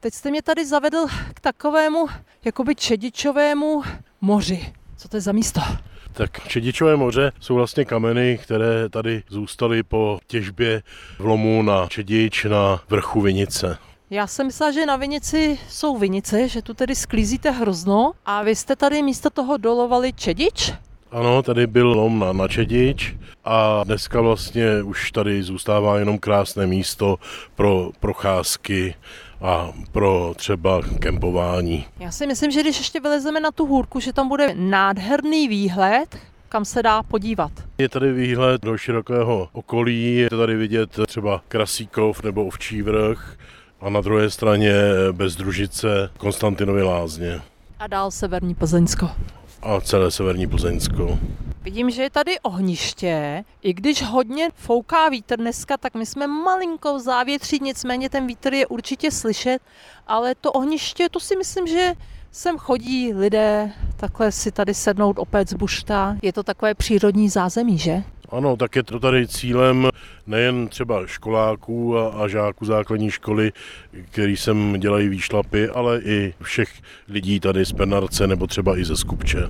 Teď jste mě tady zavedl k takovému jakoby čedičovému moři. Co to je za místo? Tak Čedičové moře jsou vlastně kameny, které tady zůstaly po těžbě v lomu na Čedič na vrchu Vinice. Já jsem myslela, že na Vinici jsou Vinice, že tu tedy sklízíte hrozno a vy jste tady místo toho dolovali Čedič? Ano, tady byl lom na, na Čedič a dneska vlastně už tady zůstává jenom krásné místo pro procházky a pro třeba kempování. Já si myslím, že když ještě vylezeme na tu hůrku, že tam bude nádherný výhled, kam se dá podívat. Je tady výhled do širokého okolí, je tady vidět třeba Krasíkov nebo Ovčí vrch a na druhé straně Bezdružice, Konstantinovy lázně A dál severní Plzeňsko. a celé severní Plzeňsko. Vidím, že je tady ohniště. I když hodně fouká vítr dneska, tak my jsme malinko v závětří, nicméně ten vítr je určitě slyšet, ale to ohniště, to si myslím, že sem chodí lidé takhle si tady sednout opět z bušta. Je to takové přírodní zázemí, že? Ano, tak je to tady cílem nejen třeba školáků a, a žáků základní školy, který sem dělají výšlapy, ale i všech lidí tady z Pernarce nebo třeba i ze Skupče.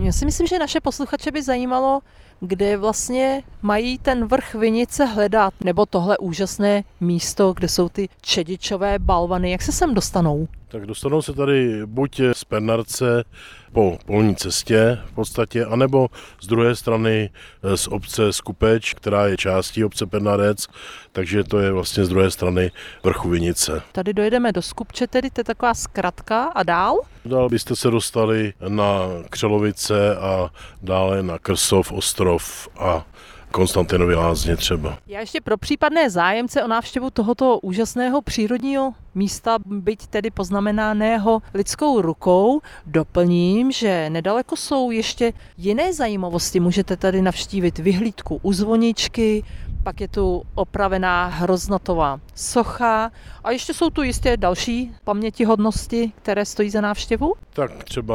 Já si myslím, že naše posluchače by zajímalo, kde vlastně mají ten vrch Vinice hledat, nebo tohle úžasné místo, kde jsou ty čedičové balvany. Jak se sem dostanou? Tak dostanou se tady buď z Pernarce po polní cestě v podstatě, anebo z druhé strany eh, z obce Skupeč, která je částí obce Pernarec, takže to je vlastně z druhé strany vrchu Vinice. Tady dojedeme do Skupče, tedy to je taková zkratka a dál? Dál byste se dostali na Křelovice a dále na Krsov, Ostrov a Konstantinovy lázně třeba. Já ještě pro případné zájemce o návštěvu tohoto úžasného přírodního místa, byť tedy poznamenaného lidskou rukou, doplním, že nedaleko jsou ještě jiné zajímavosti. Můžete tady navštívit vyhlídku u zvoničky, pak je tu opravená hroznotová socha a ještě jsou tu jistě další pamětihodnosti, které stojí za návštěvu. Tak třeba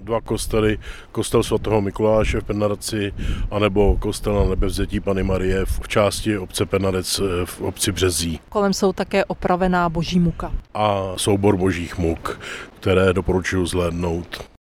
dva kostely, kostel svatého Mikuláše v Pernarci, anebo kostel na nebevzetí Pany Marie v části obce Pernarec eh, v obci Březí Kolem jsou také opravená boží muka. a soubor božích muk, které doporučuji zhlédnout.